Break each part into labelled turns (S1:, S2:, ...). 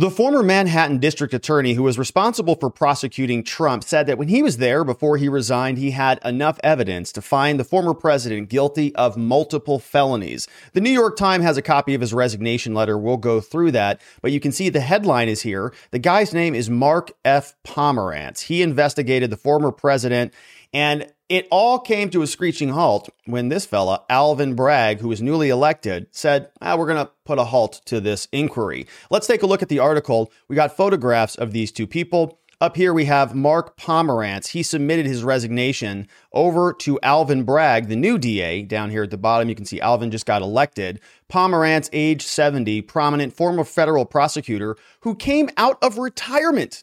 S1: The former Manhattan district attorney who was responsible for prosecuting Trump said that when he was there before he resigned, he had enough evidence to find the former president guilty of multiple felonies. The New York Times has a copy of his resignation letter. We'll go through that, but you can see the headline is here. The guy's name is Mark F. Pomerantz. He investigated the former president and it all came to a screeching halt when this fella, Alvin Bragg, who was newly elected, said, ah, We're going to put a halt to this inquiry. Let's take a look at the article. We got photographs of these two people. Up here, we have Mark Pomerantz. He submitted his resignation over to Alvin Bragg, the new DA. Down here at the bottom, you can see Alvin just got elected. Pomerantz, age 70, prominent former federal prosecutor who came out of retirement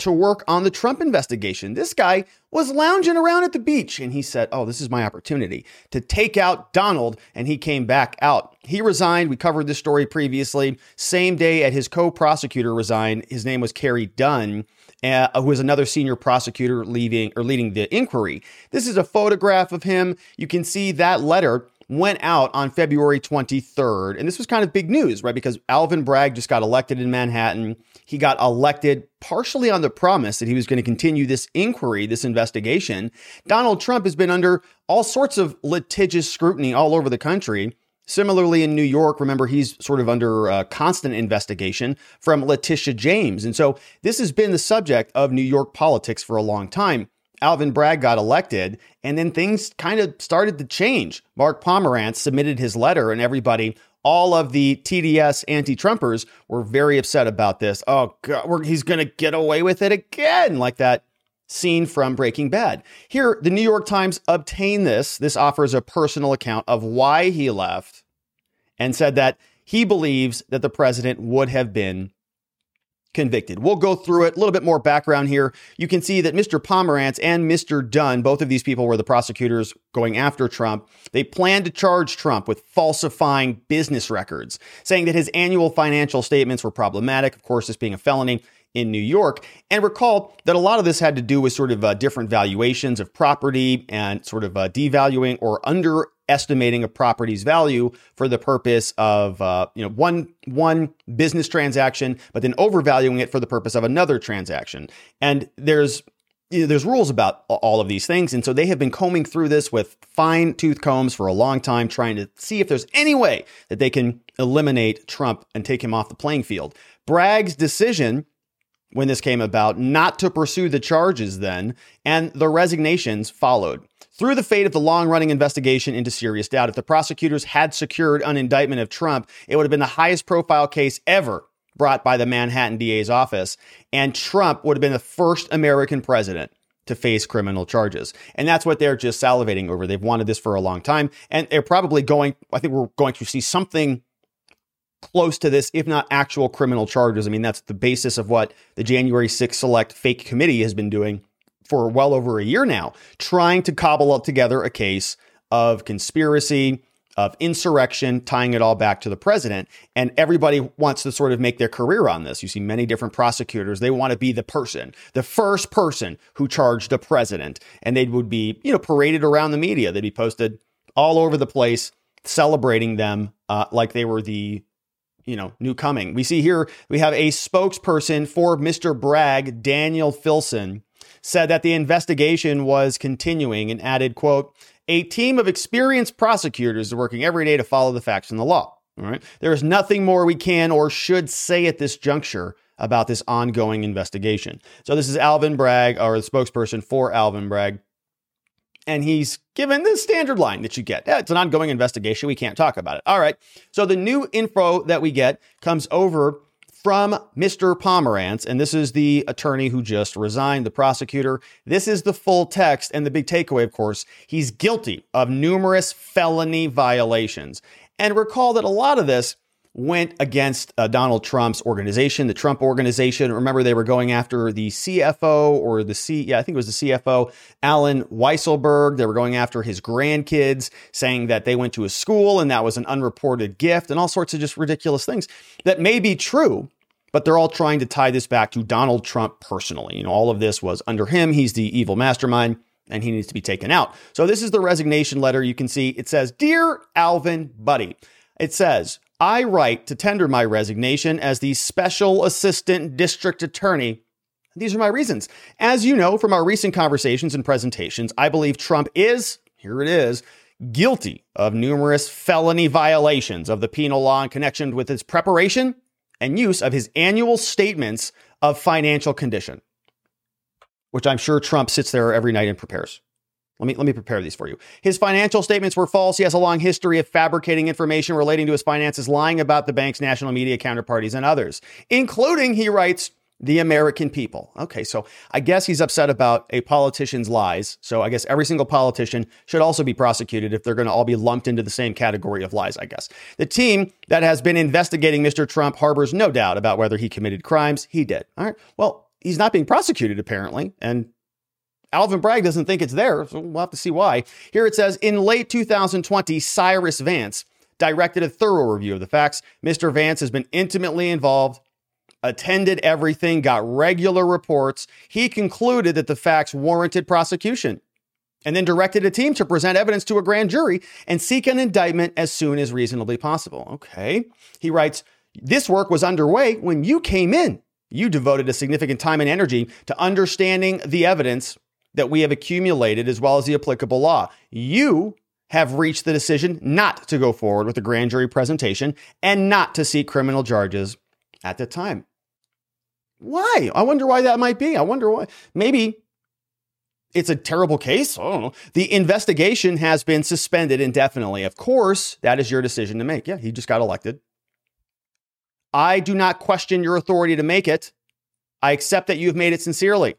S1: to work on the Trump investigation. This guy was lounging around at the beach and he said, Oh, this is my opportunity to take out Donald. And he came back out. He resigned. We covered this story previously. Same day at his co prosecutor resigned. His name was Carey Dunn, Uh, who was another senior prosecutor leaving or leading the inquiry. This is a photograph of him. You can see that letter went out on February 23rd. And this was kind of big news, right? Because Alvin Bragg just got elected in Manhattan. He got elected partially on the promise that he was going to continue this inquiry, this investigation. Donald Trump has been under all sorts of litigious scrutiny all over the country. Similarly, in New York, remember, he's sort of under uh, constant investigation from Letitia James. And so this has been the subject of New York politics for a long time. Alvin Bragg got elected, and then things kind of started to change. Mark Pomerantz submitted his letter, and everybody, all of the TDS anti Trumpers, were very upset about this. Oh, God, he's going to get away with it again, like that scene from Breaking Bad. Here, the New York Times obtained this. This offers a personal account of why he left and said that he believes that the president would have been convicted. We'll go through it. A little bit more background here. You can see that Mr. Pomerantz and Mr. Dunn, both of these people were the prosecutors going after Trump. They planned to charge Trump with falsifying business records, saying that his annual financial statements were problematic. Of course, this being a felony in New York. And recall that a lot of this had to do with sort of uh, different valuations of property and sort of uh, devaluing or underestimating a property's value for the purpose of uh, you know one one business transaction, but then overvaluing it for the purpose of another transaction. And there's you know, there's rules about all of these things. And so they have been combing through this with fine tooth combs for a long time, trying to see if there's any way that they can eliminate Trump and take him off the playing field. Bragg's decision when this came about not to pursue the charges then, and the resignations followed. Through the fate of the long running investigation into serious doubt, if the prosecutors had secured an indictment of Trump, it would have been the highest profile case ever brought by the Manhattan DA's office, and Trump would have been the first American president to face criminal charges. And that's what they're just salivating over. They've wanted this for a long time, and they're probably going, I think we're going to see something close to this, if not actual criminal charges. I mean, that's the basis of what the January 6th Select Fake Committee has been doing for well over a year now, trying to cobble up together a case of conspiracy, of insurrection, tying it all back to the president. And everybody wants to sort of make their career on this. You see many different prosecutors, they want to be the person, the first person who charged the president. And they would be, you know, paraded around the media. They'd be posted all over the place, celebrating them uh, like they were the you know, new coming. We see here we have a spokesperson for Mr. Bragg, Daniel Filson, said that the investigation was continuing and added, quote, a team of experienced prosecutors is working every day to follow the facts and the law. All right. There is nothing more we can or should say at this juncture about this ongoing investigation. So this is Alvin Bragg, or the spokesperson for Alvin Bragg, and he's given the standard line that you get. Yeah, it's an ongoing investigation. We can't talk about it. All right. So the new info that we get comes over from Mr. Pomerantz, and this is the attorney who just resigned, the prosecutor. This is the full text, and the big takeaway, of course, he's guilty of numerous felony violations. And recall that a lot of this went against uh, Donald Trump's organization, the Trump organization. Remember, they were going after the CFO or the C, yeah, I think it was the CFO, Allen Weisselberg. They were going after his grandkids, saying that they went to a school and that was an unreported gift and all sorts of just ridiculous things that may be true. But they're all trying to tie this back to Donald Trump personally. You know, all of this was under him. He's the evil mastermind and he needs to be taken out. So this is the resignation letter. You can see it says, Dear Alvin Buddy, it says, I write to tender my resignation as the Special Assistant District Attorney. These are my reasons. As you know from our recent conversations and presentations, I believe Trump is, here it is, guilty of numerous felony violations of the penal law in connection with his preparation and use of his annual statements of financial condition, which I'm sure Trump sits there every night and prepares. Let me, let me prepare these for you. His financial statements were false. He has a long history of fabricating information relating to his finances, lying about the bank's national media counterparties and others, including, he writes, the American people. Okay, so I guess he's upset about a politician's lies. So I guess every single politician should also be prosecuted if they're going to all be lumped into the same category of lies, I guess. The team that has been investigating Mr. Trump harbors no doubt about whether he committed crimes. He did. All right. Well, he's not being prosecuted, apparently. And Alvin Bragg doesn't think it's there. So we'll have to see why. Here it says In late 2020, Cyrus Vance directed a thorough review of the facts. Mr. Vance has been intimately involved attended everything, got regular reports. He concluded that the facts warranted prosecution and then directed a team to present evidence to a grand jury and seek an indictment as soon as reasonably possible. Okay. He writes, This work was underway when you came in. You devoted a significant time and energy to understanding the evidence that we have accumulated as well as the applicable law. You have reached the decision not to go forward with the grand jury presentation and not to seek criminal charges at the time. Why? I wonder why that might be. I wonder why. Maybe it's a terrible case. I don't know. The investigation has been suspended indefinitely. Of course, that is your decision to make. Yeah, he just got elected. I do not question your authority to make it. I accept that you have made it sincerely.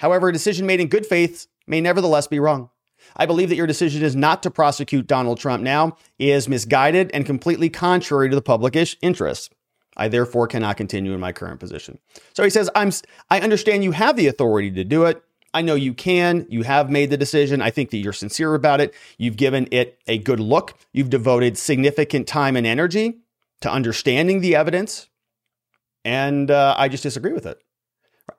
S1: However, a decision made in good faith may nevertheless be wrong. I believe that your decision is not to prosecute Donald Trump now is misguided and completely contrary to the public interest. I therefore cannot continue in my current position. So he says, I'm, I understand you have the authority to do it. I know you can. You have made the decision. I think that you're sincere about it. You've given it a good look. You've devoted significant time and energy to understanding the evidence. And uh, I just disagree with it.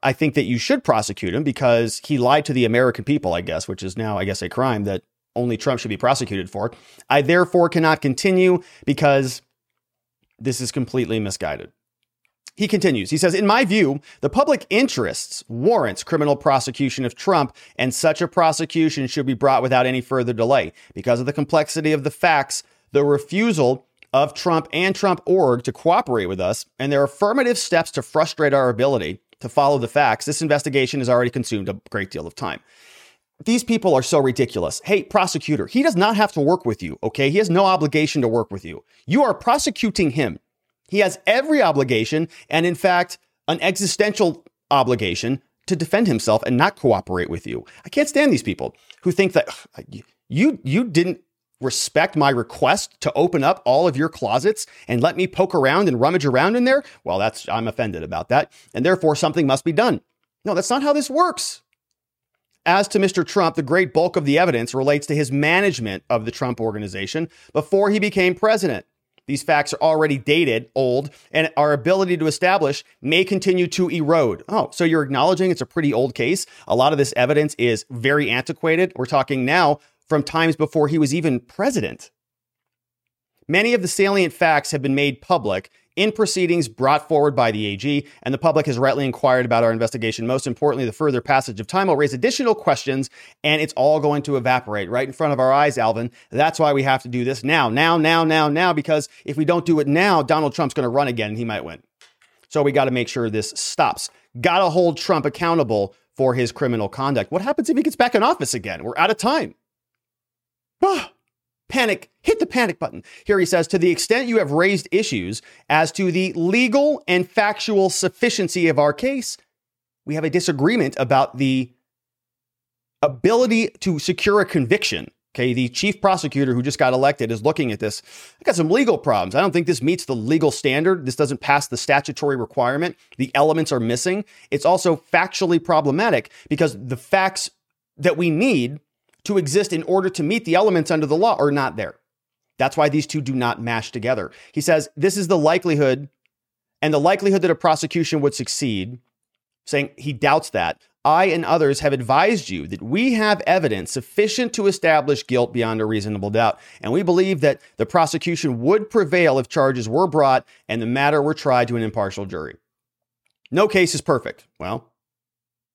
S1: I think that you should prosecute him because he lied to the American people, I guess, which is now, I guess, a crime that only Trump should be prosecuted for. I therefore cannot continue because this is completely misguided. He continues. He says, In my view, the public interests warrants criminal prosecution of Trump, and such a prosecution should be brought without any further delay. Because of the complexity of the facts, the refusal of Trump and Trump org to cooperate with us, and their affirmative steps to frustrate our ability to follow the facts, this investigation has already consumed a great deal of time. These people are so ridiculous. Hey, prosecutor, he does not have to work with you, okay? He has no obligation to work with you. You are prosecuting him. He has every obligation, and in fact, an existential obligation to defend himself and not cooperate with you. I can't stand these people who think that you you didn't respect my request to open up all of your closets and let me poke around and rummage around in there. Well, that's I'm offended about that, and therefore something must be done. No, that's not how this works. As to Mr. Trump, the great bulk of the evidence relates to his management of the Trump organization before he became president. These facts are already dated, old, and our ability to establish may continue to erode. Oh, so you're acknowledging it's a pretty old case. A lot of this evidence is very antiquated. We're talking now from times before he was even president. Many of the salient facts have been made public in proceedings brought forward by the AG, and the public has rightly inquired about our investigation. Most importantly, the further passage of time will raise additional questions, and it's all going to evaporate right in front of our eyes, Alvin. That's why we have to do this now, now, now, now, now, because if we don't do it now, Donald Trump's going to run again and he might win. So we got to make sure this stops. Got to hold Trump accountable for his criminal conduct. What happens if he gets back in office again? We're out of time. Ah. Panic, hit the panic button. Here he says, to the extent you have raised issues as to the legal and factual sufficiency of our case, we have a disagreement about the ability to secure a conviction. Okay, the chief prosecutor who just got elected is looking at this. I got some legal problems. I don't think this meets the legal standard. This doesn't pass the statutory requirement. The elements are missing. It's also factually problematic because the facts that we need to exist in order to meet the elements under the law are not there. That's why these two do not mash together. He says this is the likelihood and the likelihood that a prosecution would succeed, saying he doubts that. I and others have advised you that we have evidence sufficient to establish guilt beyond a reasonable doubt. And we believe that the prosecution would prevail if charges were brought and the matter were tried to an impartial jury. No case is perfect. Well,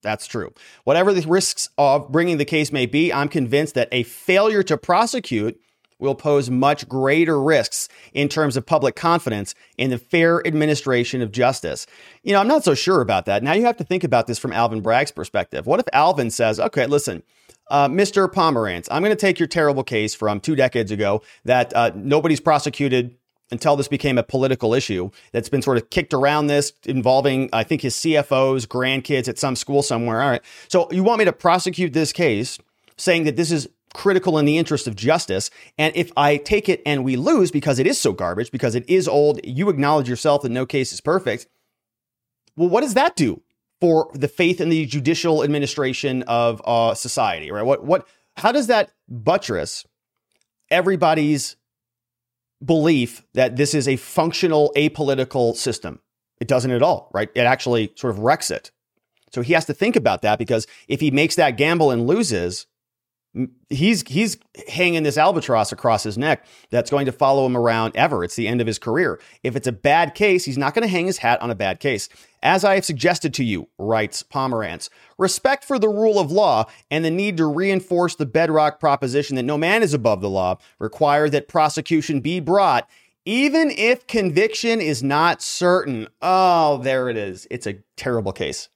S1: that's true. Whatever the risks of bringing the case may be, I'm convinced that a failure to prosecute will pose much greater risks in terms of public confidence in the fair administration of justice. You know, I'm not so sure about that. Now you have to think about this from Alvin Bragg's perspective. What if Alvin says, okay, listen, uh, Mr. Pomerantz, I'm going to take your terrible case from two decades ago that uh, nobody's prosecuted until this became a political issue that's been sort of kicked around this involving, I think, his CFO's grandkids at some school somewhere. All right. So you want me to prosecute this case saying that this is critical in the interest of justice. And if I take it and we lose because it is so garbage, because it is old, you acknowledge yourself that no case is perfect. Well, what does that do for the faith in the judicial administration of uh, society, right? What, what, how does that buttress everybody's belief that this is a functional apolitical system? It doesn't at all, right? It actually sort of wrecks it. So he has to think about that because if he makes that gamble and loses, he's he's hanging this albatross across his neck that's going to follow him around ever. It's the end of his career. If it's a bad case, he's not going to hang his hat on a bad case. As I have suggested to you, writes Pomerantz, respect for the rule of law and the need to reinforce the bedrock proposition that no man is above the law require that prosecution be brought even if conviction is not certain. Oh, there it is. It's a terrible case.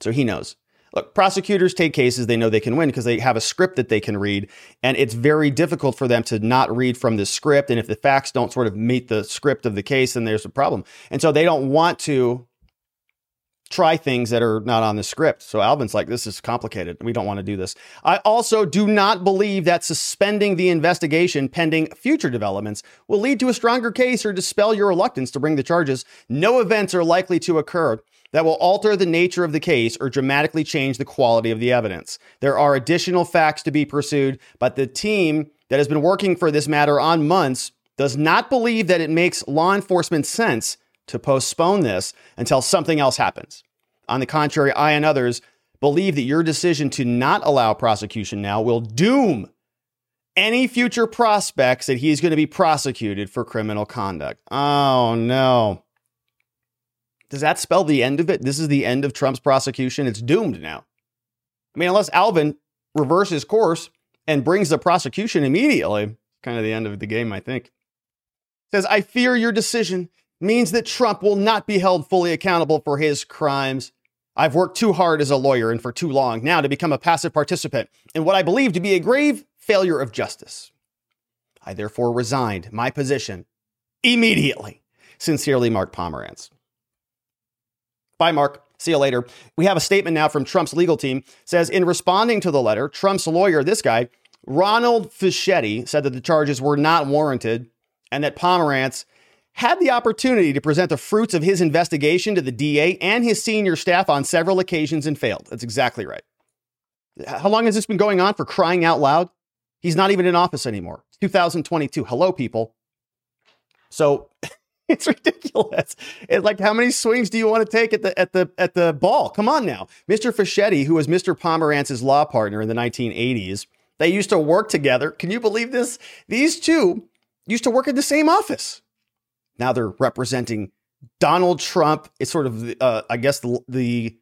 S1: So he knows. Look, prosecutors take cases they know they can win because they have a script that they can read, and it's very difficult for them to not read from the script. And if the facts don't sort of meet the script of the case, then there's a problem. And so they don't want to try things that are not on the script. So Alvin's like, this is complicated. We don't want to do this. I also do not believe that suspending the investigation pending future developments will lead to a stronger case or dispel your reluctance to bring the charges. No events are likely to occur that will alter the nature of the case or dramatically change the quality of the evidence. There are additional facts to be pursued, but the team that has been working for this matter on months does not believe that it makes law enforcement sense to postpone this until something else happens. On the contrary, I and others believe that your decision to not allow prosecution now will doom any future prospects that he is going to be prosecuted for criminal conduct. Oh no. Does that spell the end of it? This is the end of Trump's prosecution. It's doomed now. I mean, unless Alvin reverses course and brings the prosecution immediately, kind of the end of the game, I think. Says, I fear your decision means that Trump will not be held fully accountable for his crimes. I've worked too hard as a lawyer and for too long now to become a passive participant in what I believe to be a grave failure of justice. I therefore resigned my position immediately. Sincerely, Mark Pomerantz. Bye, Mark. See you later. We have a statement now from Trump's legal team. says in responding to the letter, Trump's lawyer, this guy, Ronald Fischetti, said that the charges were not warranted and that Pomerantz had the opportunity to present the fruits of his investigation to the DA and his senior staff on several occasions and failed. That's exactly right. How long has this been going on for crying out loud? He's not even in office anymore. 2022. Hello, people. So It's ridiculous. It's like how many swings do you want to take at the at the at the ball? Come on now. Mr. Fischetti, who was Mr. Pomerantz's law partner in the 1980s, they used to work together. Can you believe this? These two used to work in the same office. Now they're representing Donald Trump. It's sort of uh, I guess the, the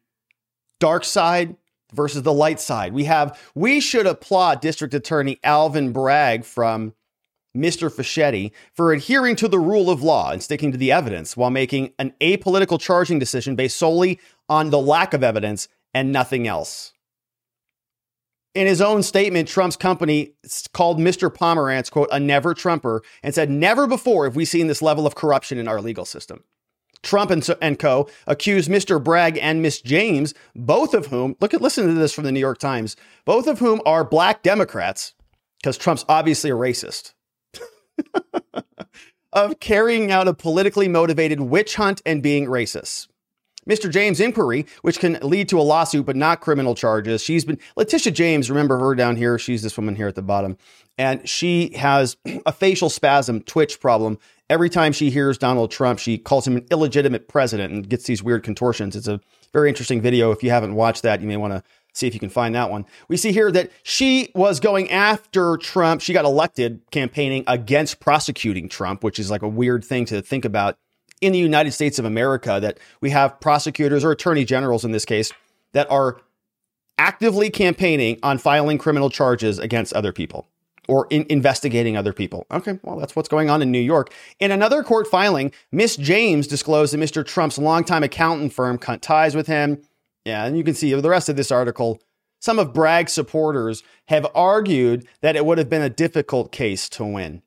S1: dark side versus the light side. We have we should applaud District Attorney Alvin Bragg from Mr. Fischetti for adhering to the rule of law and sticking to the evidence while making an apolitical charging decision based solely on the lack of evidence and nothing else. In his own statement, Trump's company called Mr. Pomerantz, quote, a never Trumper and said, never before have we seen this level of corruption in our legal system. Trump and, and co. accused Mr. Bragg and Miss James, both of whom, look at, listen to this from the New York Times, both of whom are black Democrats, because Trump's obviously a racist of carrying out a politically motivated witch hunt and being racist. Mr. James inquiry, which can lead to a lawsuit but not criminal charges. She's been Letitia James, remember her down here? She's this woman here at the bottom. And she has a facial spasm, twitch problem. Every time she hears Donald Trump, she calls him an illegitimate president and gets these weird contortions. It's a very interesting video. If you haven't watched that, you may want to see if you can find that one. We see here that she was going after Trump. She got elected campaigning against prosecuting Trump, which is like a weird thing to think about in the United States of America that we have prosecutors or attorney generals in this case that are actively campaigning on filing criminal charges against other people or in investigating other people. Okay, well, that's what's going on in New York. In another court filing, Miss James disclosed that Mr. Trump's longtime accountant firm cut ties with him. Yeah, and you can see the rest of this article. Some of Bragg's supporters have argued that it would have been a difficult case to win.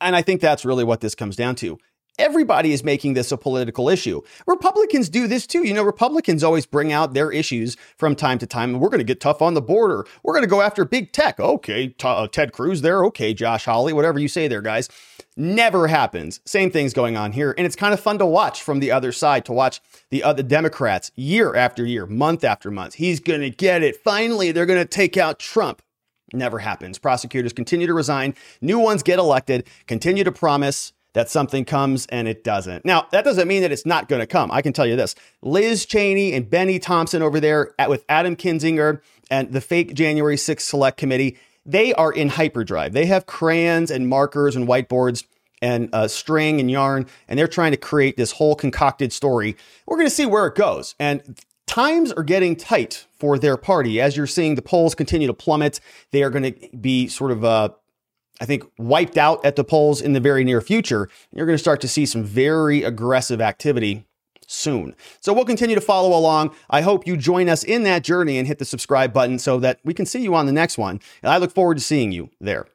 S1: And I think that's really what this comes down to. Everybody is making this a political issue. Republicans do this too. You know, Republicans always bring out their issues from time to time. We're going to get tough on the border. We're going to go after big tech. Okay, t- uh, Ted Cruz there. Okay, Josh Hawley, whatever you say there, guys. Never happens. Same thing's going on here. And it's kind of fun to watch from the other side, to watch the other Democrats year after year, month after month. He's going to get it. Finally, they're going to take out Trump. Never happens. Prosecutors continue to resign. New ones get elected, continue to promise that something comes and it doesn't. Now, that doesn't mean that it's not going to come. I can tell you this Liz Cheney and Bennie Thompson over there at, with Adam Kinzinger and the fake January 6th Select Committee, they are in hyperdrive. They have crayons and markers and whiteboards and uh, string and yarn, and they're trying to create this whole concocted story. We're going to see where it goes. And times are getting tight for their party. As you're seeing the polls continue to plummet, they are going to be sort of uh, I think, wiped out at the polls in the very near future. You're going to start to see some very aggressive activity soon. So we'll continue to follow along. I hope you join us in that journey and hit the subscribe button so that we can see you on the next one. And I look forward to seeing you there.